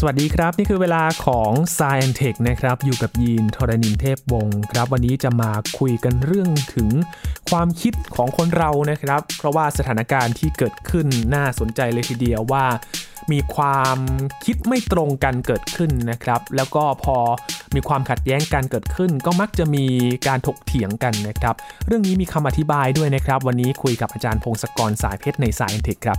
สวัสดีครับ นี่คือเวลาของ s าย n ท e นะครับ อยู่กับยีนทรณินเทพวงศ์ครับ วันนี้จะมาคุยกันเรื่องถึงความคิดของคนเรานะครับ เพราะว่าสถานการณ์ที่เกิดขึ้นน่าสนใจเลยทีเดียวว่า มีความคิดไม่ตรงกันเกิดขึ้นนะครับ แล้วก็พอมีความขัดแย้งกันเกิดขึ้น ก็มักจะมีการถกเถียงกันนะครับ เรื่องนี้มีคำอธิบายด้วยนะครับ วันนี้คุยกับอาจารย์พงศกรสายเพชรในสายเทคครับ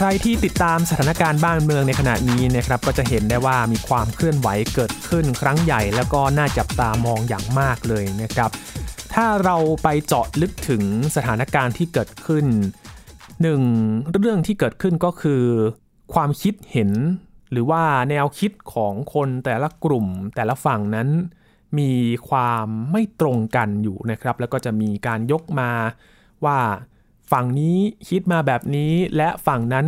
ใครที่ติดตามสถานการณ์บ้านเมืองในขณะนี้นะครับก็จะเห็นได้ว่ามีความเคลื่อนไหวเกิดขึ้นครั้งใหญ่ แล้วก็น่าจับตามองอย่างมากเลยนะครับถ้าเราไปเจาะลึกถึงสถานการณ์ที่เกิดขึ้นหนึ่งเรื่องที่เกิดขึ้นก็คือ ความคิดเห็น หรือว่าแนวคิดของคนแต่ละกลุ่มแต่ละฝั่งนั้น มีความไม่ตรงกันอยู่นะครับ แล้วก็จะมีการยกมาว่า ฝั่งนี้คิดมาแบบนี้และฝั่งนั้น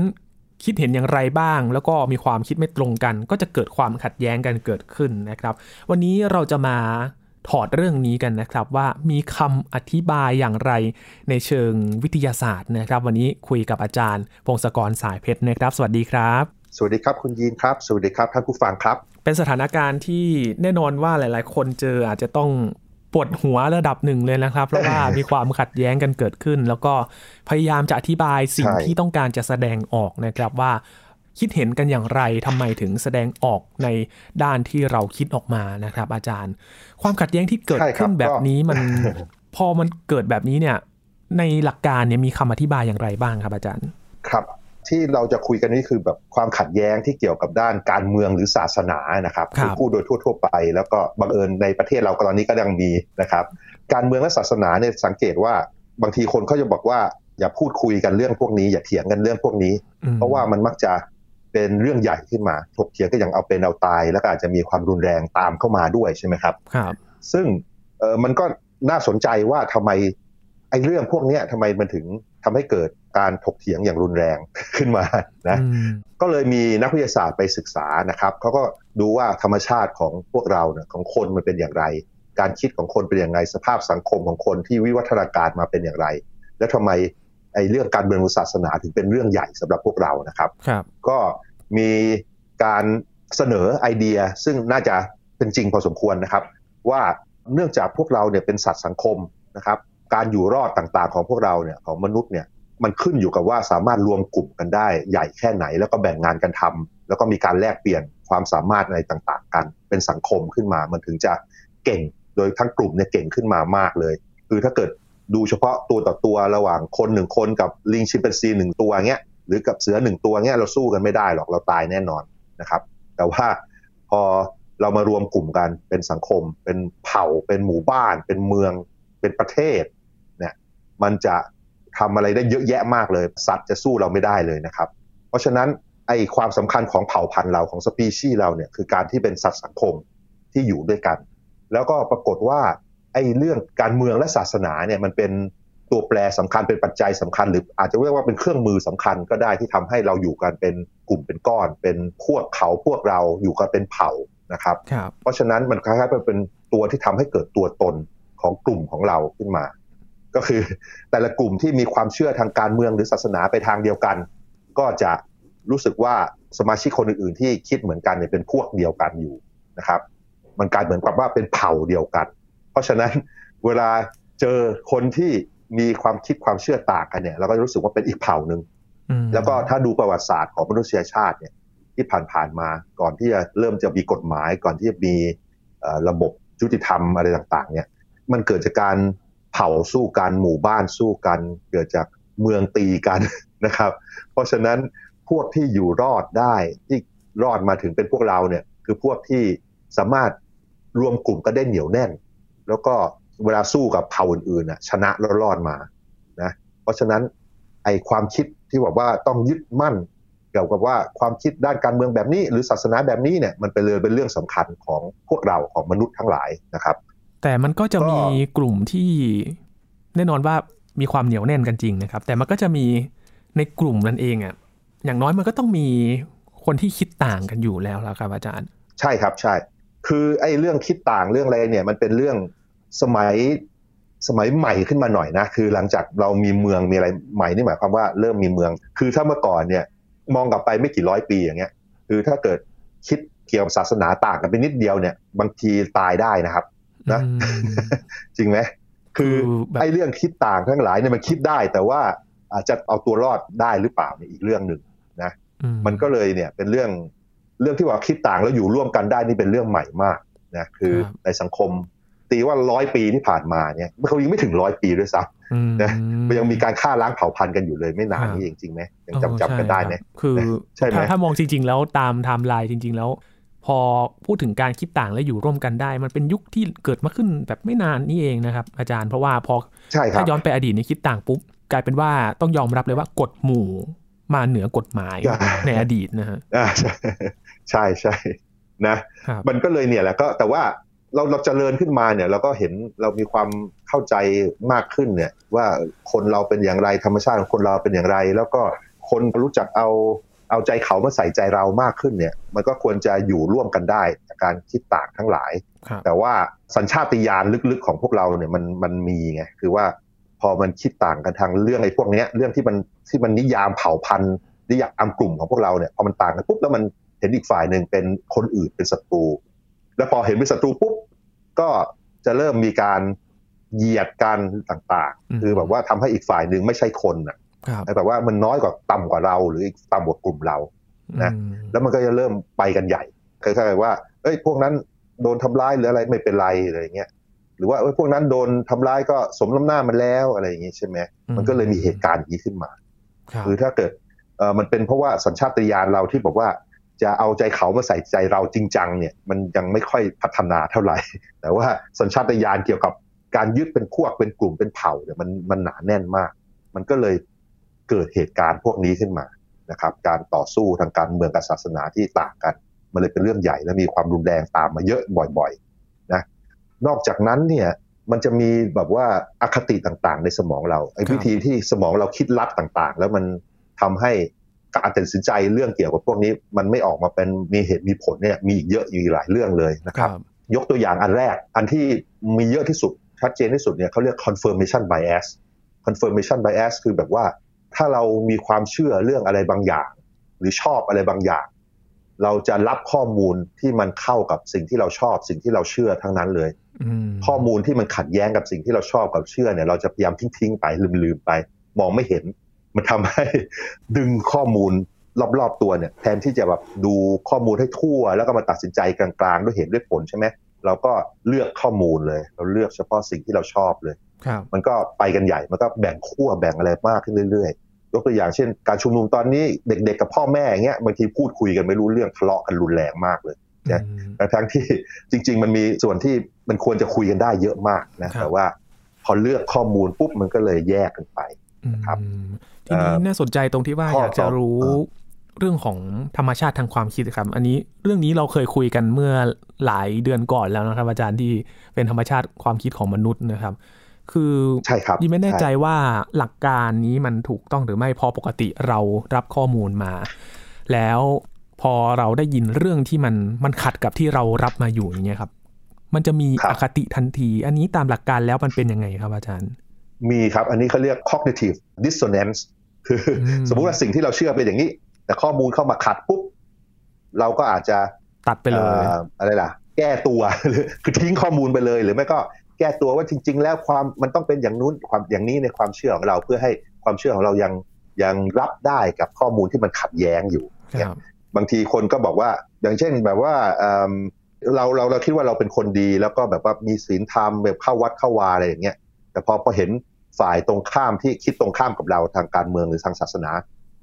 คิดเห็นอย่างไรบ้าง แล้วก็มีความคิดไม่ตรงกัน ก็จะเกิดความขัดแย้งกันเกิดขึ้นนะครับ วันนี้เราจะมาถอดเรื่องนี้กันนะครับว่ามีคำอธิบายอย่างไรในเชิงวิทยาศาสตร์นะครับ วันนี้คุยกับอาจารย์ พงศกรสายเพชรนะครับ สวัสดีครับ สวัสดีครับคุณยีนครับ สวัสดีครับท่านผู้ฟังครับ เป็นสถานการณ์ที่แน่นอนว่าหลาย ๆ คนเจออาจจะต้อง ปวดหัวระดับหนึ่งเลยนะครับ เพราะว่ามีความขัดแย้งกันเกิดขึ้น แล้วก็พยายามจะอธิบายสิ่งใช่ที่ต้องการจะแสดงออกนะครับว่าคิดเห็นกันอย่างไรทำไมถึงแสดงออกในด้านที่เราคิดออกมานะครับ อาจารย์ ความขัดแย้งที่เกิดใช่ครับขึ้นแบบก็นี้มัน พอมันเกิดแบบนี้เนี่ย ในหลักการเนี่ยมีคำอธิบายอย่างไรบ้างครับอาจารย์ ครับ ที่เราจะคุยกันนี่คือแบบความขัดแย้งที่เกี่ยวกับด้านการเมืองหรือศาสนานะครับครับพูดโดยทั่ว ๆ ไป แล้วก็บังเอิญในประเทศเราก็ตอนนี้ก็ยังมีนะครับ การเมืองและศาสนาเนี่ยสังเกตว่าบางทีคนเขาจะบอกว่าอย่าพูดคุยกันเรื่องพวกนี้ อย่าเถียงกันเรื่องพวกนี้อืมเพราะว่ามันมักจะเป็นเรื่องใหญ่ขึ้นมาถกเถียงก็อย่างเอาเป็นเอาตาย แล้วก็อาจจะมีความรุนแรงตามเข้ามาด้วยใช่ไหมครับครับ ซึ่งเออมันก็น่าสนใจว่าทำไมไอ้เรื่องพวกเนี้ยทำไมมันถึงทำให้เกิด การถกเถียงอย่างรุนแรงขึ้นมานะอืมก็เลยมีนักวิทยาศาสตร์ไปศึกษานะครับเขาก็ดูว่าธรรมชาติของพวกเราเนี่ยของคนมันเป็นอย่างไร การคิดของคนเป็นอย่างไรสภาพสังคมของคนที่วิวัฒนาการมาเป็นอย่างไร แล้วทำไมไอ้เรื่องการเมืองหรือศาสนาถึงเป็นเรื่องใหญ่สำหรับพวกเรานะครับครับก็มีการเสนอไอเดียซึ่งน่าจะเป็นจริงพอสมควรนะครับ ว่าเนื่องจากพวกเราเนี่ยเป็นสัตว์สังคมนะครับ การอยู่รอดต่างๆของพวกเราเนี่ยของมนุษย์เนี่ย มันขึ้นอยู่กับว่าสามารถรวมกลุ่มกันได้ ใหญ่แค่ไหนแล้วก็แบ่งงานกันทำแล้วก็มีการแลกเปลี่ยนความสามารถอะไรต่างๆ กัน เป็นสังคมขึ้นมา มันถึงจะเก่ง โดยทั้งกลุ่มเนี่ยเก่งขึ้นมามากเลย คือถ้าเกิดดูเฉพาะตัวต่อตัวระหว่างคนหนึ่งคนกับลิงชิมเปนซีหนึ่งตัวเงี้ยหรือกับเสือหนึ่งตัวเงี้ยเราสู้กันไม่ได้หรอกเราตายแน่นอนนะครับ แต่ว่าพอเรามารวมกลุ่มกันเป็นสังคม เป็นเผ่า เป็นหมู่บ้าน เป็นเมือง เป็นประเทศเนี่ยมันจะ ทำอะไรได้เยอะแยะมากเลย สัตว์จะสู้เราไม่ได้เลยนะครับ เพราะฉะนั้นไอ้ความสำคัญของเผ่าพันธุ์เราของสปีชีส์เราเนี่ยคือการที่เป็นสัตว์สังคมที่อยู่ด้วยกัน แล้วก็ปรากฏว่าไอ้เรื่องการเมืองและศาสนาเนี่ยมันเป็นตัวแปรสำคัญเป็นปัจจัยสำคัญ หรืออาจจะเรียกว่าเป็นเครื่องมือสำคัญก็ได้ที่ทำให้เราอยู่กันเป็นกลุ่มเป็นก้อน เป็นพวกเขาพวกเราอยู่กันเป็นเผ่านะครับครับเพราะฉะนั้นมันคล้ายๆเป็นตัวที่ทำให้เกิดตัวตนของกลุ่มของเราขึ้นมา ก็คือแต่ละกลุ่มที่มีความเชื่อทางการเมืองหรือศาสนาไปทางเดียวกัน ก็จะรู้สึกว่าสมาชิกคนอื่นๆ ที่คิดเหมือนกันเนี่ยเป็นพวกเดียวกันอยู่นะครับ มันกลายเหมือนกับว่าเป็นเผ่าเดียวกัน เพราะฉะนั้นเวลาเจอคนที่มีความคิดความเชื่อต่างกันเนี่ยเราก็จะรู้สึกว่าเป็นอีกเผ่าหนึ่งอืมแล้วก็ถ้าดูประวัติศาสตร์ของมนุษยชาติเนี่ยที่ผ่านๆมาก่อนที่จะเริ่มจะมีกฎหมาย ก่อนที่จะมีเอ่อระบบยุติธรรมอะไรต่างๆ เนี่ย มันเกิดจากการ เผ่าสู้กันหมู่บ้านสู้กัน เกิดจากเมืองตีกันนะครับ เพราะฉะนั้นพวกที่อยู่รอดได้ที่รอดมาถึงเป็นพวกเราเนี่ยคือพวกที่สามารถรวมกลุ่มกันได้เหนียวแน่น แล้วก็เวลาสู้กับเผ่าอื่นๆน่ะชนะแล้วรอดมานะเพราะฉะนั้นไอความคิดที่บอกว่าต้องยึดมั่นเกี่ยวกับว่าความคิดด้านการเมืองแบบนี้ หรือศาสนาแบบนี้เนี่ยมันเป็นเลยเป็นเรื่องสำคัญของพวกเราของมนุษย์ทั้งหลายนะครับ แต่มันก็จะก็มีกลุ่มที่แน่นอนว่ามีความเหนียวแน่นกันจริงนะครับ แต่มันก็จะมีในกลุ่มนั้นเองอะอย่างน้อยมันก็ต้องมีคคนที่คิดต่างกันอยู่แล้วแล้วครับ อาจารย์ ใช่ครับใช่ คือไอ้เรื่องคิดต่างเรื่องอะไรเนี่ย มันเป็นเรื่องสมัยสมัยใหม่ขึ้นมาหน่อยนะ คือหลังจากเรามีเมืองมีอะไรใหม่นี่หมายความว่าเริ่มมีเมือง คือถ้าเมื่อก่อนเนี่ยมองกลับไปไม่กี่ร้อยปีอย่างเงี้ย คือถ้าเกิดคิดเกี่ยวกับศาสนาต่างกันไปนิดเดียวเนี่ย บางทีตายได้นะครับ นะอืมจริงไหมคือคือแบบไอ้เรื่องคิดต่างทั้งหลายเนี่ยมันคิดได้ แต่ว่าอาจจะเอาตัวรอดได้หรือเปล่าเนี่ยอีกเรื่องหนึ่งอืมันก็เลยเนี่ยเป็นเรื่องเรื่องที่ว่าคิดต่างแล้วอยู่ร่วมกันได้นี่เป็นเรื่องใหม่มากนะคือในสังคมตีว่าร้อยปีที่ผ่านมาเนี่ยเขายังไม่ถึงร้อยปีด้วยซ้ำอืมนะมันยังมีการฆ่าล้างเผ่าพันธุ์กันอยู่เลยไม่นานนี้เองจริงไหมยังจำจำกันได้ไหมเออใช่ครับคือใช่ไหมถ้าถ้ามองจริง ๆ แล้วตามไทม์ไลน์จริง ๆ แล้ว พอพูดถึงการคิดต่างและอยู่ร่วมกันได้ มันเป็นยุคที่เกิดมาขึ้นแบบไม่นานนี่เองนะครับ อาจารย์เพราะว่าพอใช่ครัถ้าย้อนไปอดีตนี่คิดต่างปุ๊บกลายเป็นว่าต้องยอมรับเลยว่ากฎหมู่มาเหนือกฎหมายใช่ในอดีตนะฮะอ่าใช่ใช่ใช่นะครับมันก็เลยเนี่ยแหละก็แต่ว่าเราเราเจริญขึ้นมาเนี่ยเราก็เห็นเรามีความเข้าใจมากขึ้นเนี่ยว่าคนเราเป็นอย่างไรธรรมชาติของคนเราเป็นอย่างไร แล้วก็คนรู้จักเอา เอาใจเขามาใส่ใจเรามากขึ้นเนี่ย มันก็ควรจะอยู่ร่วมกันได้จากการคิดต่างทั้งหลายครับแต่ว่าสัญชาตญาณลึกๆของพวกเราเนี่ยมันมันมีไงคือว่าพอมันคิดต่างกันทางเรื่องไอ้พวกเนี้ยเรื่องที่มันที่มันนิยามเผ่าพันธุ์นิยามกลุ่มของพวกเราเนี่ยพอมันต่างกันปุ๊บแล้วมันเห็นอีกฝ่ายหนึ่งเป็นคนอื่นเป็นศัตรู แล้วพอเห็นเป็นศัตรูปุ๊บก็จะเริ่มมีการเหยียดกันต่างอืมๆคือแบบว่าทำให้อีกฝ่ายหนึ่งไม่ใช่คนอะครับ แบบว่ามันน้อยกว่าต่ำกว่าเรา หรืออีกต่ำกว่ากลุ่มเรานะอืมแล้วมันก็จะเริ่มไปกันใหญ่คล้ายๆว่าเอ้ยพวกนั้นโดนทำร้ายหรืออะไรไม่เป็นไรอะไรอย่างเงี้ยหรือว่าเอ้ยพวกนั้นโดนทำร้ายก็สมน้ำหน้ามันแล้วอะไรอย่างงี้ใช่ไหมมันก็เลยมีเหตุการณ์อย่างนี้ขึ้นมาครับคือถ้าเกิดเออมันเป็นเพราะว่าสัญชาตญาณเราที่บอกว่าจะเอาใจเขามาใส่ใจเราจริงจังเนี่ยมันยังไม่ค่อยพัฒนาเท่าไหร่ แต่ว่าสัญชาตญาณเกี่ยวกับการยึดเป็นพวกเป็นกลุ่มเป็นเผ่าเนี่ยมันมันหนาแน่นมาก มันก็เลย เกิดเหตุการณ์พวกนี้ขึ้นมานะครับการต่อสู้ทางการเมืองกับศาสนาที่ต่างกัน มันเลยเป็นเรื่องใหญ่และมีความรุนแรงตามมาเยอะบ่อยๆนะนอกจากนั้นเนี่ยมันจะมีแบบว่าอคติต่างๆ ในสมองเราไอ้วิธีที่สมองเราคิดลัดต่างๆ แล้วมันทำให้การตัดสินใจเรื่องเกี่ยวกับพวกนี้ มันไม่ออกมาเป็นมีเหตุมีผลเนี่ยมีอีกเยอะอยู่หลายเรื่องเลยนะคครัรับ ยกตัวอย่างอันแรก อันที่มีเยอะที่สุดชัดเจนที่สุดเนี่ยเขาเรียก confirmation bias confirmation bias คือแบบว่า ถ้าเรามีความเชื่อเรื่องอะไรบางอย่าง หรือชอบอะไรบางอย่าง เราจะรับข้อมูลที่มันเข้ากับสิ่งที่เราชอบ สิ่งที่เราเชื่อทั้งนั้นเลยอืมข้อมูลที่มันขัดแย้งกับสิ่งที่เราชอบกับเชื่อเนี่ย เราจะพยายามทิ้งๆไปลืมๆไป มองไม่เห็น มันทำให้ดึงข้อมูลรอบๆตัวเนี่ย แทนที่จะแบบดูข้อมูลให้ทั่ว แล้วก็มาตัดสินใจกลางๆ ด้วยเหตุด้วยผลใช่ไหม เราก็เลือกข้อมูลเลย เราเลือกเฉพาะสิ่งที่เราชอบเลยครับมันก็ไปกันใหญ่ มันก็แบ่งขั้วแบ่งอะไรมากขึ้นเรื่อยๆ ยกตัวอย่างเช่น การชุมนุมตอนนี้เด็กๆกับพ่อแม่อย่างเงี้ยบางทีพูดคุยกันไม่รู้เรื่องทะเลาะกันรุนแรงมากเลยนะอืมทั้งที่จริง ๆ มันมีส่วนที่มันควรจะคุยกันได้เยอะมากนะครับแต่ว่าพอเลือกข้อมูลปุ๊บมันก็เลยแยกกันไปครับอืมทีนี้เอ่อน่าสนใจตรงที่ว่าข้ออยากจะรู้ เอ่อเรื่องของธรรมชาติทางความคิดครับ อันนี้เรื่องนี้เราเคยคุยกันเมื่อหลายเดือนก่อนแล้วนะครับ อาจารย์ที่เป็นธรรมชาติความคิดของมนุษย์นะครับ คือใช่ครับยี่ไม่แน่ใจช่ว่าหลักการนี้มันถูกต้องหรือไม่พอปกติเรารับข้อมูลมา แล้วพอเราได้ยินเรื่องที่มันมันขัดกับที่เรารับมาอยู่อย่างเงี้ยครับ มันจะมีครับอคติทันที อันนี้ตามหลักการแล้วมันเป็นยังไงครับอาจารย์ มีครับ อันนี้เขาเรียก cognitive dissonance คืออมสมมุติว่าสิ่งที่เราเชื่อเป็นอย่างนี้ แต่ข้อมูลเข้ามาขัดปุ๊บเราก็อาจจะตัดไปเลยอ่ออะไรล่ะ แก้ตัวหรือคือทิ้งข้อมูลไปเลย หรือไม่ก็แก้ตัวว่าจริง ๆ แล้วความมันต้องเป็นอย่างนู้นความอย่างนี้ในความเชื่อของเราเพื่อให้ความเชื่อของเรายังยังรับได้กับข้อมูลที่มันขัดแย้งอยู่ครับบางทีคนก็บอกว่า อย่างเช่นแบบว่าเอิ่มเราเราเราคิดว่าเราเป็นคนดีแล้วก็แบบว่ามีศีลธรรมแบบเข้าวัดเข้าวาอะไรอย่างเงี้ยแต่พอพอเห็นฝ่ายตรงข้ามที่คิดตรงข้ามกับเราทางการเมืองหรือทางศาสนา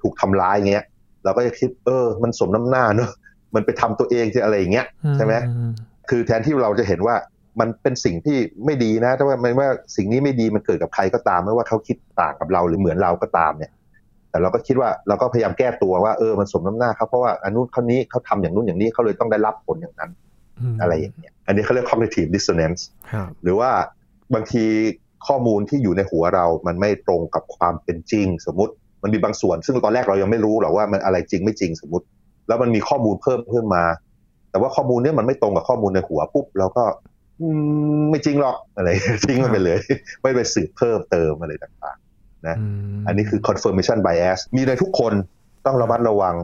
ถูกทำร้ายเงี้ย เราก็จะคิดเออ มันสมน้ำหน้าเนอะมันไปทำตัวเองที่อะไรอย่างเงี้ยใช่ไหมอืคือแทนที่เราจะเห็นว่ามันเป็นสิ่งที่ไม่ดีนะแต่ว่ามันว่าสิ่งนี้ไม่ดีมันเกิดกับใครก็ตามไม่ว่าเขาคิดต่างกับเราหรือเหมือนเราก็ตามเนี่ย แต่เราก็คิดว่าเราก็พยายามแก้ตัวว่าเออมันสมน้ำหน้าเขาเพราะว่าอันนู้นคนนี้เขาทำอย่างนู้นอย่างนี้เขาเลยต้องได้รับผลอย่างนั้นมอะไรอย่างเงี้ยอันนี้เขาเรียก cognitive dissonance ครับหรือว่าบางทีข้อมูลที่อยู่ในหัวเรามันไม่ตรงกับความเป็นจริงสมมติ มันมีบางส่วน ซึ่งตอนแรกเรายังไม่รู้หรอกว่ามันอะไรจริงไม่จริงสมมติ แล้วมันมีข้อมูลเพิ่มขึ้นมา แต่ว่าข้อมูลเนี้ยมันไม่ตรงกับข้อมูลในหัวปุ๊บเราก็ไม่จริงหรอกอะไรทิ้งมันไปเลย ไม่ไปสืบเพิ่มเติมอะไรต่างๆนะอันนี้คือ confirmation bias มีในทุกคนต้องระมัดระวัง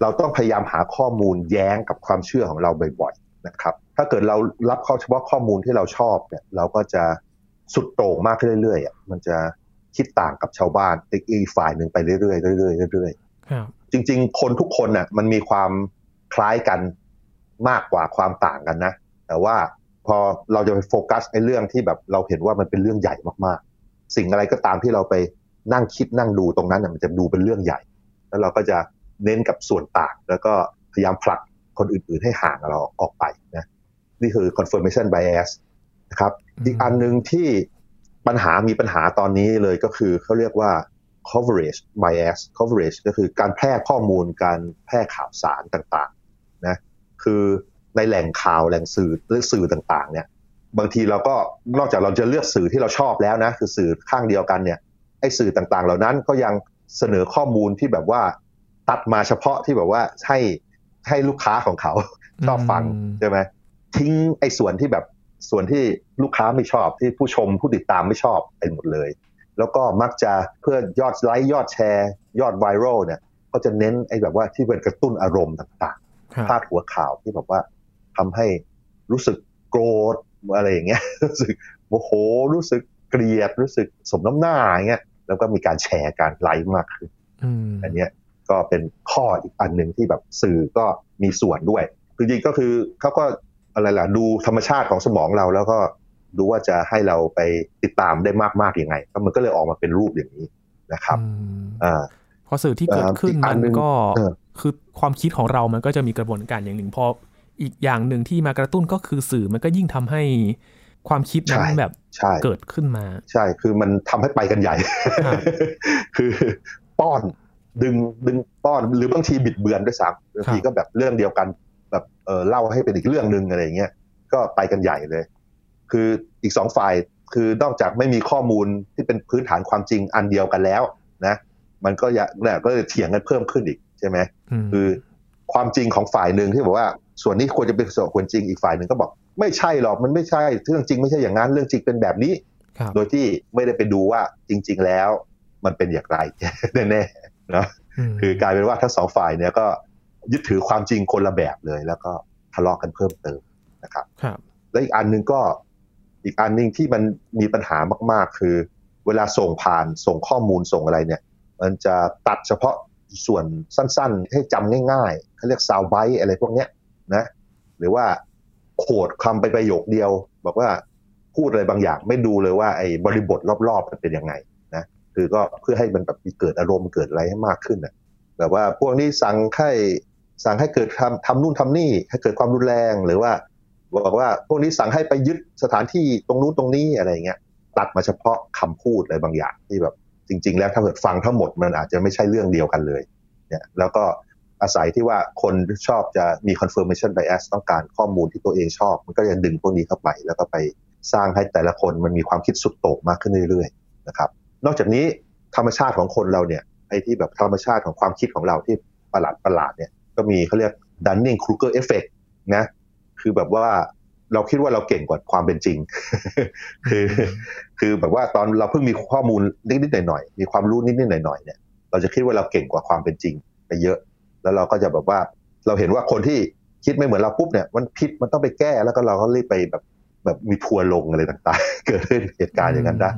เราต้องพยายามหาข้อมูลแย้งกับความเชื่อของเราบ่อยๆนะครับถ้าเกิดเรารับข้อเฉพาะข้อมูลที่เราชอบเนี่ยเราก็จะสุดโต่งมากขึ้นเรื่อยๆมันจะ คิดต่างกับชาวบ้านอีกฝ่ายหนึ่งไปเรื่อยๆเรื่อยๆเรื่อยๆจริง ๆ คนทุกคนน่ะมันมีความคล้ายกันมากกว่าความต่างกันนะ แต่ว่าพอเราจะไปโฟกัสไอ้เรื่องที่แบบเราเห็นว่ามันเป็นเรื่องใหญ่มากๆ สิ่งอะไรก็ตามที่เราไปนั่งคิดนั่งดูตรงนั้นมันจะดูเป็นเรื่องใหญ่ แล้วเราก็จะเน้นกับส่วนต่าง แล้วก็พยายามผลักคนอื่นๆให้ห่างเราออกไปนะนี่คือ confirmation bias นะครับอีกอันหนึ่งที่ ปัญหามีปัญหาตอนนี้เลยก็คือเขาเรียกว่า coverage bias coverage ก็คือการแพร่ข้อมูลการแพร่ข่าวสารต่างๆนะคือในแหล่งข่าวแหล่งสื่อหรือสื่อต่างๆ เนี่ย บางทีเราก็นอกจากเราจะเลือกสื่อที่เราชอบแล้วนะ คือสื่อข้างเดียวกันเนี่ยไอ้สื่อต่างๆ เหล่านั้นก็ยังเสนอข้อมูลที่แบบว่าตัดมาเฉพาะที่แบบว่าให้ให้ลูกค้าของเขาชอบฟังใช่ไหมทิ้งไอ้ส่วนที่แบบ ส่วนที่ลูกค้าไม่ชอบที่ผู้ชมผู้ติดตามไม่ชอบไปหมดเลย แล้วก็มักจะเพื่อยอดไลค์ยอดแชร์ ยอดไวรัลเนี่ยก็จะเน้นไอ้แบบว่าที่เป็นกระตุ้นอารมณ์ต่างๆพาดหัวข่าวที่แบบว่าทำให้รู้สึกโกรธอะไรอย่างเงี้ยรู้สึกโมโหรู้สึกเกลียดรู้สึกสมน้ำหน้าอย่างเงี้ยแล้วก็มีการแชร์การไลค์มากขึ้นอันนี้ก็เป็นข้ออีกอันหนึ่งที่แบบสื่อก็มีส่วนด้วยคือจริงก็คือเขาก็ อะไรล่ะ ดูธรรมชาติของสมองเราแล้วก็ดูว่าจะให้เราไปติดตามได้มากมากยังไงก็มันก็เลยออกมาเป็นรูปอย่างนี้นะครับอ่าพอสื่อที่เกิดขึ้นมันก็คือความคิดของเรามันก็จะมีกระบวนการอย่างหนึ่งพออีกอย่างหนึ่งที่มากระตุ้นก็คือสื่อมันก็ยิ่งทำให้ความคิดนั้นแบบเกิดขึ้นมา ใช่คือมันทำให้ไปกันใหญ่ คือป้อนดึงดึงป้อนหรือบางทีบิดเบือนด้วยซ้ำบางทีก็แบบเรื่องเดียวกัน แบบเออเล่าให้เป็นอีกเรื่องหนึ่งอะไรเงี้ยก็ไปกันใหญ่เลย คืออีกสองฝ่ายคือนอกจากไม่มีข้อมูลที่เป็นพื้นฐานความจริงอันเดียวกันแล้วนะ มันก็อย่าเนี่ยก็เถียงกันเพิ่มขึ้นอีกใช่ไหมคือความจริงของฝ่ายหนึ่งที่บอกว่า ส่วนนี้ควรจะเป็นส่วนควรจริงอีกฝ่ายหนึ่งก็บอก ไม่ใช่หรอกมันไม่ใช่เรื่องจริงไม่ใช่อย่างนั้นเรื่องจริงเป็นแบบนี้ โดยที่ไม่ได้ไปดูว่าจริง ๆ แล้ว มันเป็นอย่างไรแน่ๆนะคือกลายเป็นว่าทั้งสองฝ่ายเนี่ยก็ ยึดถือความจริงคนละแบบเลย แล้วก็ทะเลาะกกันเพิ่มเติมนะครับและอีกอันหนึ่งก็อีกอันหนึ่งที่มันมีปัญหามาก ๆ คือ เวลาส่งผ่านส่งข้อมูลส่งอะไรเนี่ย มันจะตัดเฉพาะส่วนสั้นๆ ให้จำง่ายๆเขาเรียกซาวไบต์อะไรพวกเนี้ยนะหรือว่าโขดคำไปประโยคเดียว บอกว่าพูดอะไรบางอย่างไม่ดูเลยว่าไอ้บริบทรอบๆมันเป็นยังไงนะคือก็เพื่อให้มันแบบเกิดอารมณ์เกิดอะไรให้มากขึ้นนะแบบว่าพวกนี้สั่งให้ สั่งให้เกิดทำทำนู่นทำนี่ ให้เกิดความรุนแรง หรือว่าบอกว่าพวกนี้สั่งให้ไปยึดสถานที่ตรงนู้นตรงนี้อะไรเงี้ยตัดมาเฉพาะคำพูดอะไรบางอย่างที่แบบจริง ๆ แล้วถ้าเกิดฟังทั้งหมดมันอาจจะไม่ใช่เรื่องเดียวกันเลยเนี่ยแล้วก็อาศัยที่ว่าคนชอบจะมี confirmation bias ต้องการข้อมูลที่ตัวเองชอบ มันก็จะดึงพวกนี้เข้าไป แล้วก็ไปสร้างให้แต่ละคนมันมีความคิดสุดโต่งมากขึ้นเรื่อยๆนะครับ นอกจากนี้ธรรมชาติของคนเราเนี่ยไอ้ที่แบบธรรมชาติของความคิดของเราที่ประหลาดประหลาดเนี่ย ก็มีเขาเรียก Dunning Kruger Effect นะคือแบบว่าเราคิดว่าเราเก่งกว่าความเป็นจริง คือ คือแบบว่าตอนเราเพิ่งมีข้อมูลนิดๆหน่อยๆมีความรู้นิดๆหน่อยๆเนี่ย เราจะคิดว่าเราเก่งกว่าความเป็นจริงไปเยอะ แล้วเราก็จะแบบว่า เราเห็นว่าคนที่คิดไม่เหมือนเราปุ๊บเนี่ย มันผิดมันต้องไปแก้แล้วก็เราก็รีบไปแบบแบบมีทัวลงอะไรต่างๆ เกิดขึ้นเหตุการณ์อย่างนั้นได้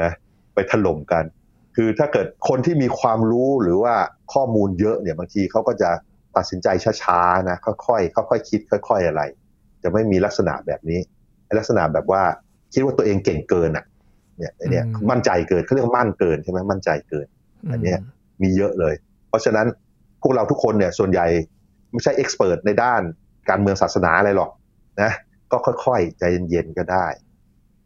นะ ไปถล่มกัน คือถ้าเกิดคนที่มีความรู้หรือว่าข้อมูลเยอะเนี่ยบางทีเขาก็จะ ตัดสินใจช้าๆนะค่อยๆค่อยๆคิด ค่อย ๆอะไร จะไม่มีลักษณะแบบนี้ ลักษณะแบบว่าคิดว่าตัวเองเก่งเกินอะ เนี่ยเนี่ยมั่นใจเกินเขาเรียกมั่นเกินใช่ไหมมั่นใจเกินอันนี้มีเยอะเลย เพราะฉะนั้นพวกเราทุกคนเนี่ยส่วนใหญ่ไม่ใช่เอ็กซ์เพรสในด้านการเมืองศาสนาอะไรหรอกนะก็ค่อยๆ ใจเย็นๆก็ได้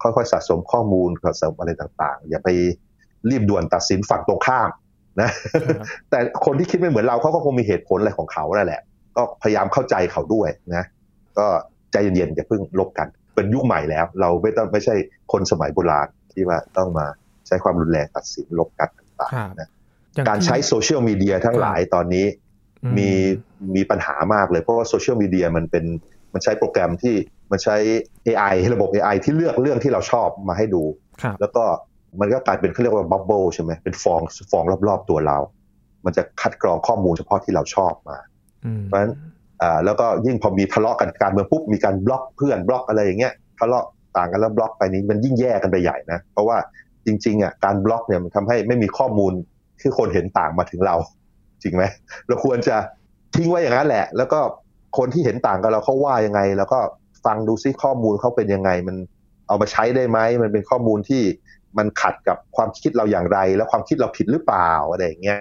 ค่อยๆ สะสมข้อมูลสะสมอะไรต่างๆ อย่าไปรีบด่วนตัดสินฝั่งตรงข้าม นะ แต่คนที่คิดไม่เหมือนเราเขาก็คงมีเหตุผลอะไรของเขาแหละ ก็พยายามเข้าใจเขาด้วยนะ ก็ใจเย็นๆอย่าเพิ่งรบกัน เป็นยุคใหม่แล้ว เราไม่ต้องไม่ใช่คนสมัยโบราณที่ว่าต้องมาใช้ความรุนแรงตัดสินรบกันต่างๆนะการใช้โซเชียลมีเดียทั้งหลายตอนนี้มีมีปัญหามากเลยเพราะว่าโซเชียลมีเดียมันเป็นมันใช้โปรแกรมที่มันใช้ AI ระบบ AI ที่เลือกเรื่องที่เราชอบมาให้ดู แล้วก็ มันก็กลายเป็นเขาเรียกว่า bubble ใช่ไหมเป็นฟองฟองรอบๆตัวเรา มันจะคัดกรองข้อมูลเฉพาะที่เราชอบมา เพราะฉะนั้นอ่าแล้วก็ยิ่งพอมีทะเลาะกันการเมืองปุ๊บมีการบล็อกเพื่อนบล็อกอะไรอย่างเงี้ยทะเลาะต่างกันแล้วบล็อกไปนี้มันยิ่งแย่กันไปใหญ่นะ เพราะว่าจริงๆอะการบล็อกเนี่ยมันทำให้ไม่มีข้อมูลที่คนเห็นต่างมาถึงเรา จริงไหมเราควรจะทิ้งไว้อย่างนั้นแหละ แล้วก็คนที่เห็นต่างกันเราเขาว่ายังไง แล้วก็ฟังดูซิข้อมูลเขาเป็นยังไง มันเอามาใช้ได้ไหมมันเป็นข้อมูลที่ มันขัดกับความคิดเราอย่างไร แล้วความคิดเราผิดหรือเปล่าอะไรอย่างเงี้ย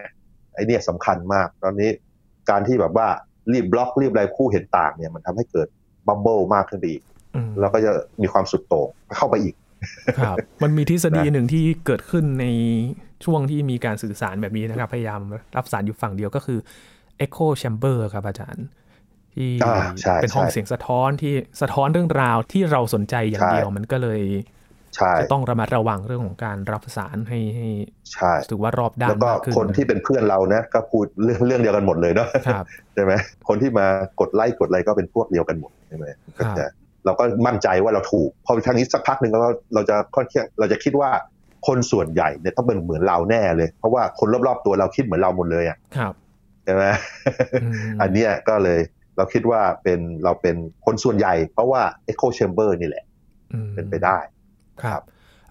ไอ้นี่สำคัญมาก ตอนนี้การที่แบบว่ารีบบล็อกรีบอะไรคู่เห็นต่างเนี่ยมันทำให้เกิดบับเบิลมากขึ้นดีแล้วก็จะมีความสุดโต่งเข้าไปอีกครับมันมีทฤษฎีหนึ่งที่เกิดขึ้นในช่วงที่มีการสื่อสารแบบนี้นะครับ พยายามรับสารอยู่ฝั่งเดียวก็คือ Echo Chamber ครับอาจารย์ ที่เป็นห้องเสียงสะท้อนที่สะท้อนเรื่องราวที่เราสนใจอย่างเดียวมันก็เลย จะต้องระมัดระวังเรื่องของการรับสารให้ให้ถือว่ารอบด้านแล้วก็คนที่เป็นเพื่อนเรานะก็พูดเรื่องเรื่องเดียวกันหมดเลยเนาะใช่ไหมคนที่มากดไลค์กดอะไรก็เป็นพวกเดียวกันหมดใช่ไหมก็จะเราก็มั่นใจว่าเราถูกพอทางนี้สักพักหนึ่งเราเราจะค่อนข้างเราจะคิดว่าคนส่วนใหญ่เนี่ยต้องเป็นเหมือนเราแน่เลย เพราะว่าคนรอบๆตัวเราคิดเหมือนเราหมดเลยอะใช่ไหมอันนี้ก็เลยเราคิดว่าเป็นเราเป็นคนส่วนใหญ่ เพราะว่า Echo Chamber นี่แหละเป็นไปได้ ครับ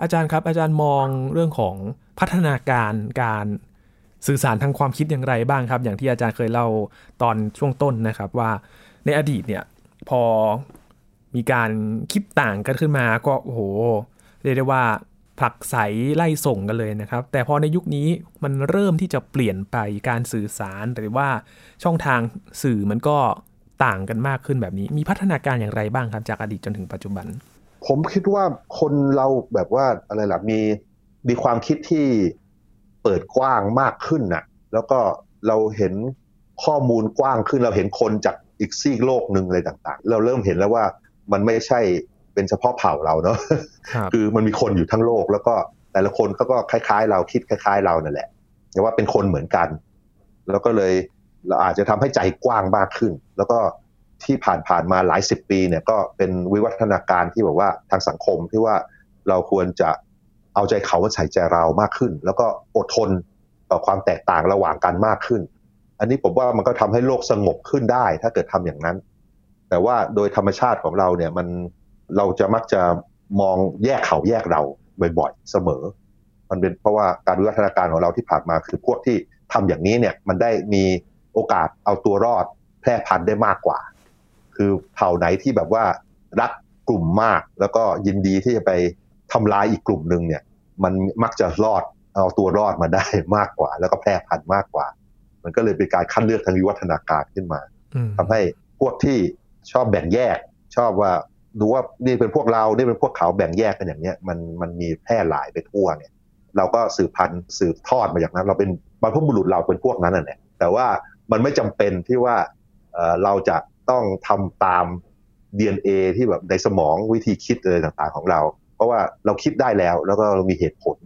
อาจารย์ครับอาจารย์มองเรื่องของพัฒนาการการสื่อสารทางความคิดอย่างไรบ้างครับ อย่างที่อาจารย์เคยเล่าตอนช่วงต้นนะครับว่าในอดีตเนี่ยพอมีการคิดต่างกันขึ้นมาก็โอ้โหเรียกได้ว่าผลักใสไล่ส่งกันเลยนะครับ แต่พอในยุคนี้มันเริ่มที่จะเปลี่ยนไปการสื่อสารหรือว่าช่องทางสื่อมันก็ต่างกันมากขึ้นแบบนี้ มีพัฒนาการอย่างไรบ้างครับจากอดีตจนถึงปัจจุบัน ผมคิดว่าคนเราแบบว่าอะไรล่ะมีมีความคิดที่เปิดกว้างมากขึ้นน่ะ แล้วก็เราเห็นข้อมูลกว้างขึ้นเราเห็นคนจากอีกซีกโลกหนึ่งอะไรต่างๆ เราเริ่มเห็นแล้วว่ามันไม่ใช่เป็นเฉพาะเผ่าเราเนาะคือมันมีคนอยู่ทั้งโลก แล้วก็แต่ละคนเขาก็คล้าย ๆ เราคิดคล้าย ๆ เรานั่นแหละแต่ว่าเป็นคนเหมือนกัน แล้วก็เลยเราอาจจะทำให้ใจกว้างมากขึ้น แล้วก็ ที่ผ่านๆมาหลายสิบปีเนี่ยก็เป็นวิวัฒนาการที่บอกว่าทางสังคมที่ว่าเราควรจะเอาใจเขาใส่ใจเรามากขึ้น แล้วก็อดทนต่อความแตกต่างระหว่างกันมากขึ้น อันนี้ผมว่ามันก็ทำให้โลกสงบขึ้นได้ ถ้าเกิดทำอย่างนั้น แต่ว่าโดยธรรมชาติของเราเนี่ยมันเราจะมักจะมองแยกเขาแยกเราบ่อยๆเสมอ มันเป็นเพราะว่าการวิวัฒนาการของเราที่ผ่านมาคือพวกที่ทำอย่างนี้เนี่ยมันได้มีโอกาสเอาตัวรอดแพร่พันธุ์ได้มากกว่า คือเผ่าไหนที่แบบว่ารักกลุ่มมาก แล้วก็ยินดีที่จะไปทำลายอีกกลุ่มหนึ่งเนี่ย มันมักจะรอดเอาตัวรอดมาได้มากกว่า แล้วก็แพร่พันธุ์มากกว่า มันก็เลยเป็นการคัดเลือกทางวิวัฒนาการขึ้นมาทำให้พวกที่ชอบแบ่งแยก ชอบว่าดูว่านี่เป็นพวกเรานี่เป็นพวกเขาแบ่งแยกกันอย่างเนี้ยมันมันมีแพร่หลายไปทั่วเนี่ย เราก็สืบพันธุ์สืบทอดมาจากนั้น เราเป็นบรรพบุรุษเราเป็นพวกนั้นน่ะแต่ว่ามันไม่จำเป็นที่ว่าเราจะ ต้องทำตาม DNA ที่แบบในสมองวิธีคิดอะไรต่างๆของเรา เพราะว่าเราคิดได้แล้วแล้วก็เรามีเหตุผล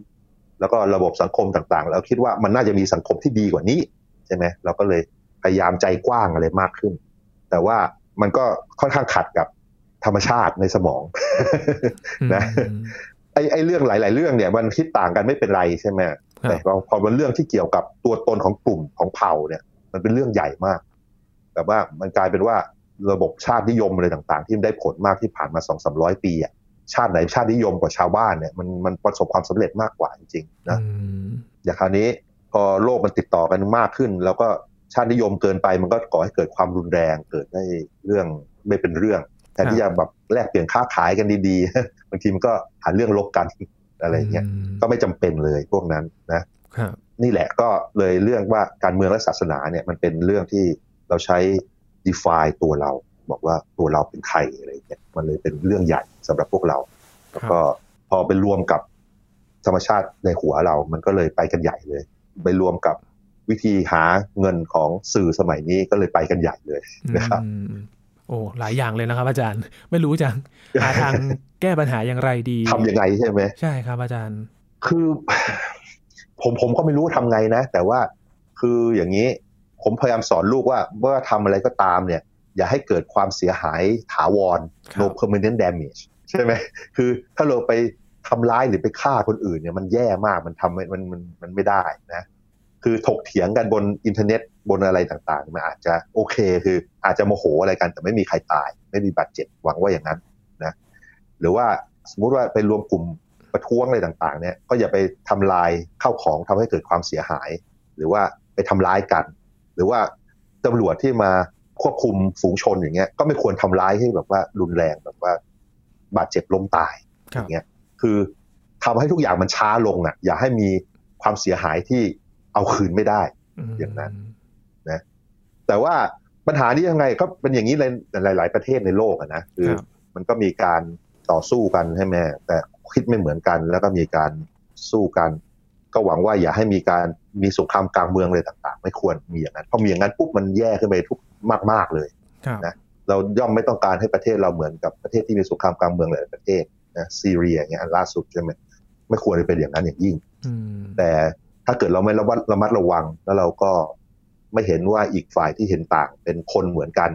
แล้วก็ระบบสังคมต่างๆ เราคิดว่ามันน่าจะมีสังคมที่ดีกว่านี้ใช่ไหมเราก็เลยพยายามใจกว้างอะไรมากขึ้น แต่ว่ามันก็ค่อนข้างขัดกับธรรมชาติในสมองนะไอ้ไอ้เรื่องหลาย ๆ เรื่องเนี่ยมันคิดต่างกันไม่เป็นไรใช่ไหมแต่พอมันเรื่องที่เกี่ยวกับตัวตนของกลุ่มของเผ่าเนี่ย มันเป็นเรื่องใหญ่มาก แบบว่ามันกลายเป็นว่าระบบชาตินิยมอะไรต่างๆ ที่ได้ผลมากที่ผ่านมาสองสามร้อยปีอะชาติไหนชาตินิยมกว่าชาวบ้านเนี่ยมันมันประสบความสำเร็จมากกว่าจริงๆนะอย่างคราวนี้พอโลกมันติดต่อกันมากขึ้น แล้วก็ชาตินิยมเกินไปมันก็ก่อให้เกิดความรุนแรงเกิดได้เรื่องไม่เป็นเรื่องแทนที่จะแบบแลกเปลี่ยนค้าขายกันดีๆบางทีมันก็หาเรื่องลบกันอะไรเงี้ยก็ไม่จำเป็นเลยพวกนั้นนะนี่แหละก็เลยเรื่องว่าการเมืองและศาสนาเนี่ยมันเป็นเรื่องที่ เราใช้ define ตัวเรา บอกว่าตัวเราเป็นใครอะไรเงี้ยมันเลยเป็นเรื่องใหญ่สำหรับพวกเรา แล้วก็พอไปรวมกับธรรมชาติในหัวเรา มันก็เลยไปกันใหญ่เลย ไปรวมกับวิธีหาเงินของสื่อสมัยนี้ก็เลยไปกันใหญ่เลยนะครับโอ้หลายอย่างเลยนะครับ อาจารย์ไม่รู้จังหาทางแก้ปัญหาอย่างไรดีทำยังไงใช่ไหมใช่ครับ อาจารย์ คือ ผมผมก็ไม่รู้ทำไงนะ แต่ว่าคืออย่างนี้ ผมพยายามสอนลูกว่าเมื่อทำอะไรก็ตามเนี่ย อย่าให้เกิดความเสียหายถาวร no permanent damage ใช่ไหมคือถ้าเราไปทำร้ายหรือไปฆ่าคนอื่นเนี่ยมันแย่มากมันทำมันมันมันไม่ได้นะคือถกเถียงกันบนอินเทอร์เน็ตบนอะไรต่างๆ มันอาจจะโอเคคืออาจจะโมโหอะไรกันแต่ไม่มีใครตาย ไม่มีบาดเจ็บหวังว่าอย่างนั้นนะหรือว่าสมมุติว่าไปรวมกลุ่มประท้วงอะไรต่างๆเนี่ยก็อย่าไปทำลายเข้าของทำให้เกิดความเสียหาย หรือว่าไปทำร้ายกัน หรือว่าตำรวจที่มาควบคุมฝูงชนอย่างเงี้ย ก็ไม่ควรทำร้ายให้แบบว่ารุนแรงแบบว่า บาดเจ็บล้มตายอย่างเงี้ย คือทำให้ทุกอย่างมันช้าลงอะ อย่าให้มีความเสียหายที่เอาคืนไม่ได้อย่างนั้นนะ แต่ว่าปัญหานี้ยังไงก็เป็นอย่างนี้ในหลาย ๆ ประเทศในโลกนะคือ มันก็มีการต่อสู้กันใช่ไหมแต่คิดไม่เหมือนกัน แล้วก็มีการสู้กัน ก็หวังว่าอย่าให้มีการมีสงครามกลางเมืองเลยต่าง ๆ ไม่ควรมีอย่างนั้นพอมีอย่างนั้นปุ๊บมันแย่ขึ้นไปทุกมากๆเลยนะเราย่อมไม่ต้องการให้ประเทศเราเหมือนกับประเทศที่มีสงครามกลางเมืองหลายประเทศนะซีเรียอย่างเงี้ยอันล่าสุดใช่ไหมไม่ควรจะเป็นอย่างนั้นอย่างยิ่งแต่ถ้าเกิดเราไม่ระมัดระมัดระวังแล้วเราก็ไม่เห็นว่าอีกฝ่ายที่เห็นต่างเป็นคนเหมือนกัน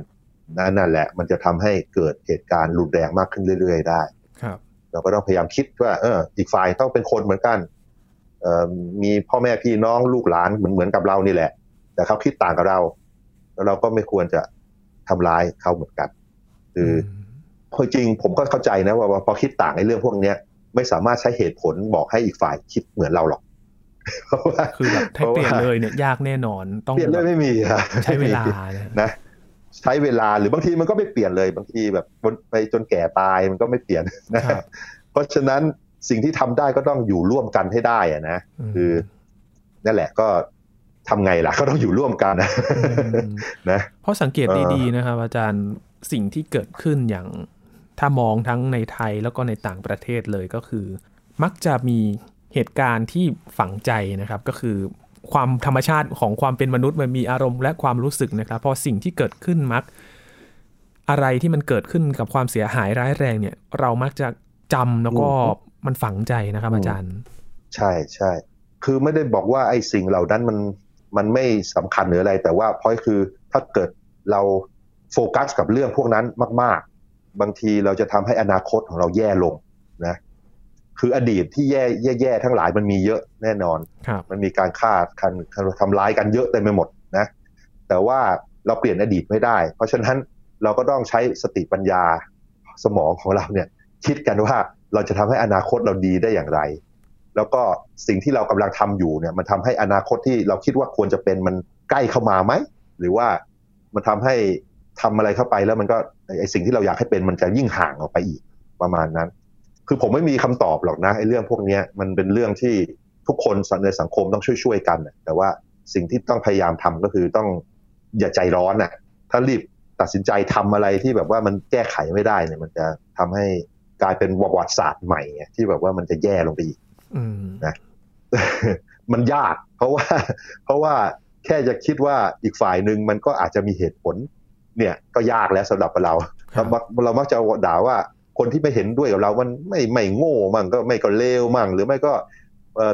นั่นแหละ มันจะทำให้เกิดเหตุการณ์รุนแรงมากขึ้นเรื่อย ๆ ได้ ครับ เราก็ต้องพยายามคิดว่า เออ อีกฝ่ายต้องเป็นคนเหมือนกันเอ่อ มีพ่อแม่พี่น้องลูกหลานเหมือนเหมือนกับเรานี่แหละ แต่เขาคิดต่างกับเรา แล้วเราก็ไม่ควรจะทำร้ายเขาเหมือนกัน คือจริงผมก็เข้าใจนะว่าพอคิดต่างในเรื่องพวกเนี้ย ไม่สามารถใช้เหตุผลบอกให้อีกฝ่ายคิดเหมือนเราหรอกคือแบบถ้าเปลี่ยนเลยเนี่ยยากแน่นอนต้องเปลี่ยนเลยไม่มีใช้เวลานะใช้เวลาหรือบางทีมันก็ไม่เปลี่ยนเลยบางทีแบบไปจนแก่ตายมันก็ไม่เปลี่ยนนะเพราะฉะนั้น สิ่งที่ทำได้ก็ต้องอยู่ร่วมกันให้ได้อะนะคือนั่นแหละก็ทำไงล่ะก็ต้องอยู่ร่วมกันนะนะเพราะสังเกตดีๆนะครับ อาจารย์สิ่งที่เกิดขึ้นอย่างถ้ามองทั้งในไทยแล้วก็ในต่างประเทศเลยก็คือ มักจะมีเหตุการณ์ที่ฝังใจนะครับ ก็คือความธรรมชาติของความเป็นมนุษย์มันมีอารมณ์และความรู้สึกนะครับพอสิ่งที่เกิดขึ้นมัก อะไรที่มันเกิดขึ้นกับความเสียหายร้ายแรงเนี่ย เรามักจะจำแล้วก็ มันฝังใจนะครับ อาจารย์ ใช่ใช่คือไม่ได้บอกว่าไอ้สิ่งเหล่านั้นมันมันไม่สำคัญหรืออะไร แต่ว่าพอยคือถ้าเกิดเราโฟกัสกับเรื่องพวกนั้นมาก ๆ บางทีเราจะทำให้อนาคตของเราแย่ลงนะ คืออดีตที่แย่แย่ทั้งหลายมันมีเยอะแน่นอน มันมีการฆ่ากันทำร้ายกันเยอะเต็มไปหมดนะ แต่ว่าเราเปลี่ยนอดีตไม่ได้ เพราะฉะนั้นเราก็ต้องใช้สติปัญญาสมองของเราเนี่ย คิดกันว่า เราจะทำให้อนาคตเราดีได้อย่างไร แล้วก็สิ่งที่เรากำลังทำอยู่เนี่ย มันทำให้อนาคตที่เราคิดว่าควรจะเป็นมันใกล้เข้ามาไหมหรือว่ามันทำให้ทำอะไรเข้าไปแล้วมันก็ไอสิ่งที่เราอยากให้เป็นมันจะยิ่งห่างออกไปอีกประมาณนั้น คือผมไม่มีคำตอบหรอกนะไอเรื่องพวกนี้มันเป็นเรื่องที่ทุกคนในสังคมต้องช่วยๆกันแต่ว่าสิ่งที่ต้องพยายามทำก็คือต้องอย่าใจร้อนน่ะถ้ารีบตัดสินใจทำอะไรที่แบบว่ามันแก้ไขไม่ได้เนี่ยมันจะทำให้ กลายเป็นประวัติศาสตร์ใหม่ที่แบบว่ามันจะแย่ลงไปอีกนะมันยาก เพราะว่า เพราะว่าแค่จะคิดว่าอีกฝ่ายหนึ่งมันก็อาจจะมีเหตุผล เนี่ย ก็ยากแล้วสำหรับเราเราเรามักจะด่าว่าคนที่ไม่เห็นด้วยกับเรา มันไม่ไม่โง่มั่งก็ไม่ก็เลวมั่งหรือไม่ก็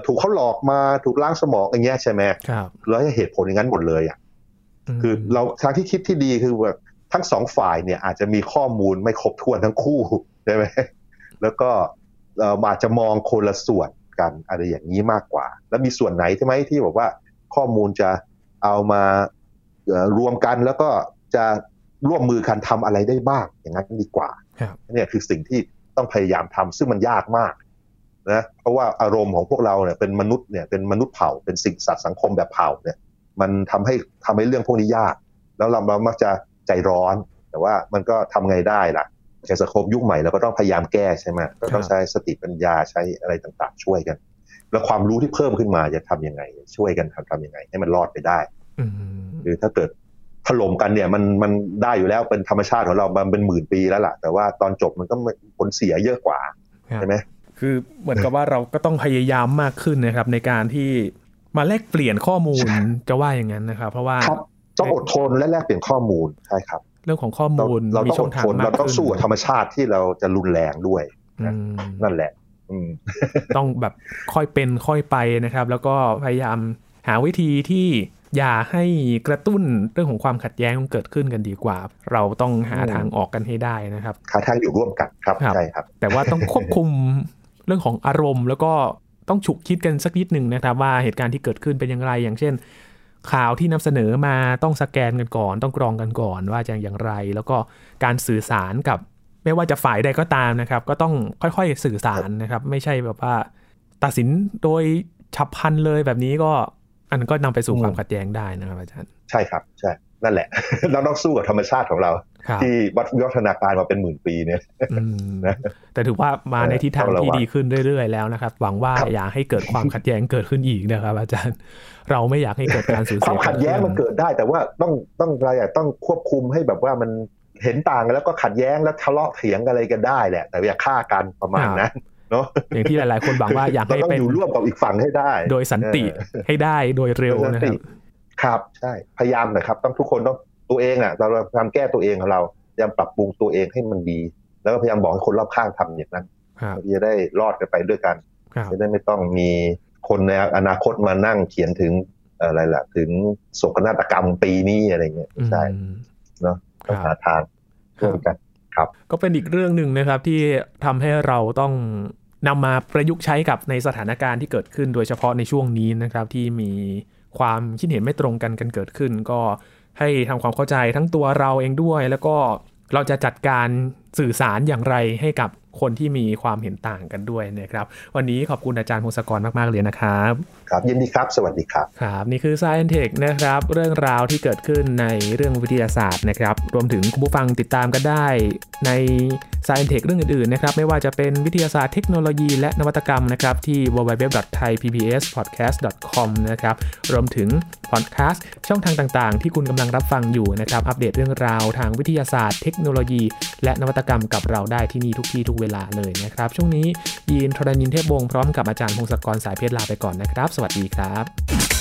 ถูกเขาหลอกมาถูกล้างสมองอย่างเงี้ยใช่ไหมครับแล้วเหตุผลอย่างนั้นหมดเลยอะคือเราทางที่คิดที่ดีคือว่าทั้งสองฝ่ายเนี่ยอาจจะมีข้อมูลไม่ครบถ้วนทั้งคู่ ใช่ไหมแล้วก็เราอาจจะมองคนละส่วนกันอะไรอย่างนี้มากกว่า แล้วมีส่วนไหนใช่ไหมที่บอกว่าข้อมูลจะเอามารวมกันแล้วก็จะร่วมมือกันทำอะไรได้บ้างอย่างนั้นดีกว่าเนี่ยคือสิ่งที่ต้องพยายามทำซึ่งมันยากมากนะเพราะว่าอารมณ์ของพวกเราเนี่ยเป็นมนุษย์เนี่ยเป็นมนุษย์เผ่าเป็นสิ่งสัตว์สังคมแบบเผ่าเนี่ย มันทำให้ทำให้เรื่องพวกนี้ยาก แล้วเราเรามักจะใจร้อน แต่ว่ามันก็ทำไงได้ล่ะ ในสังคมยุคใหม่เราก็ต้องพยายามแก้ใช่ไหมก็ต้องใช้สติปัญญาใช้อะไรต่างๆ ช่วยกัน แล้วความรู้ที่เพิ่มขึ้นมาจะทํำยังไง ช่วยกันทำทำยังไง ให้มันรอดไปได้หรือถ้าเกิดถล่มกันเนี่ยมันมันได้อยู่แล้วเป็นธรรมชาติของเรามันเป็นหมื่นปีแล้วล่ะ แต่ว่าตอนจบมันก็ผลเสียเยอะกว่าใช่ไหมคือเหมือนกับว่าเราก็ต้องพยายามมากขึ้นนะครับ ในการที่มาแลกเปลี่ยนข้อมูลจะว่าอย่างนั้นนะครับ เพราะว่าต้องอดทนและแลกเปลี่ยนข้อมูลใช่ครับ เรื่องของข้อมูลเราต้องอดทนเราต้องสู้กับธรรมชาติที่เราจะรุนแรงด้วยนั่นแหละต้องแบบค่อยเป็นค่อยไปนะครับ แล้วก็พยายามหาวิธีที่อย่าให้กระตุ้นเรื่องของความขัดแย้งเกิดขึ้นกันดีกว่า เราต้องหาทางออกกันให้ได้นะครับหาทางอยู่ร่วมกันครับครับใช่ครับ แต่ว่าต้องควบคุมเรื่องของอารมณ์ แล้วก็ต้องฉุกคิดกันสักนิดหนึ่งนะครับ ว่าเหตุการณ์ที่เกิดขึ้นเป็นอย่างไรอย่างเช่น ข่าวที่นำเสนอมาต้องสแกนกันก่อน ต้องกรองกันก่อนว่าจะอย่างไร แล้วก็การสื่อสารกับ ไม่ว่าจะฝ่ายใดก็ตามนะครับ ก็ต้องค่อยๆสื่อสารนะครับ ไม่ใช่แบบว่า ตัดสินโดยฉับพลันเลยแบบนี้ก็อันนนก็นำไปสู่ความขัดแย้งได้นะครับอาจารย์ ใช่ครับใช่นั่นแหละ เราต้องสู้กับธรรมชาติของเรา ที่วัดวิวัฒนาการมาเป็นหมื่นปีเนี่ยอืมนะแต่ถือว่ามาในทิศทางต้องระที่วังดีขึ้นเรื่อยๆแล้วนะครับ หวังว่าครับอย่าให้เกิดความขัดแย้งเกิดขึ้นอีกนะครับ อาจารย์ เราไม่อยากให้เกิดการสูญคเสีวายมขัดแย้งมันเกิดได้ แต่ว่าต้องต้องอะไรอะต้องควบคุมให้แบบว่ามันเห็นต่างกันแล้วก็ขัดแย้งแล้วทะเลาะเถียงกันอะไรกันได้แหละ แต่อย่าฆ่ากันประมาณนั้นเนาะอย่างที่หลาย ๆ คนหวังว่าอยากเราให้ต้องเป็นอยู่ร่วมกับอีกฝั่งให้ได้ โดยสันติเออให้ได้โดยเร็วโดยสันนะติครับครับใช่พยายามหนะครับ ต้องทุกคนต้อง ตัวเองอะเราพยายามแก้ตัวเองของเราพยายามปรับปรุงตัวเองให้มันดี แล้วก็พยายามบอกให้คนรอบข้างทำอย่างนั้นครับเราจะได้รอดกันไปด้วยกันครับจะได้ไม่ต้องมีคนในอนาคตมานั่งเขียนถึงอะไรล่ะ ถึงโศกนาฏกรรมปีนี้อะไรเงี้ยไม่ใช่อืมเนาะต้องครัหาบทางร่วมกันก็เป็นอีกเรื่องหนึ่งนะครับที่ทำให้เราต้องนำมาประยุกต์ใช้กับในสถานการณ์ที่เกิดขึ้นโดยเฉพาะในช่วงนี้นะครับที่มีความคิดเห็นไม่ตรงกันกันเกิดขึ้น ก็ ให้ทำความเข้าใจทั้งตัวเราเองด้วย แล้วก็เราจะจัดการสื่อสารอย่างไรให้กับคนที่มีความเห็นต่างกันด้วยนะครับ วันนี้ขอบคุณอาจารย์พงศกรมาก ๆ เลยนะครับ ครับ ยินดีครับ สวัสดีครับครับ นี่คือ Science Tech นะครับ เรื่องราวที่เกิดขึ้นในเรื่องวิทยาศาสตร์นะครับ รวมถึงคุณผู้ฟังติดตามกันได้ใน Science Tech เรื่องอื่นๆนะครับ ไม่ว่าจะเป็นวิทยาศาสตร์เทคโนโลยีและนวัตกรรมนะครับที่ www.thaipbspodcast.com นะครับรวมถึงพอดแคสต์ช่องทางต่างๆ ที่คุณกำลังรับฟังอยู่นะครับ อัปเดตเรื่องราวทางวิทยาศาสตร์ เทคโนโลยี และนวัตกรรมกับเราได้ที่นี่ทุกที่ทุกเวลาเลยนะครับ ช่วงนี้ยีนทรณินเทพวงศ์พร้อมกับอาจารย์พงศกรสายเพชรลาไปก่อนนะครับสวัสดีครับ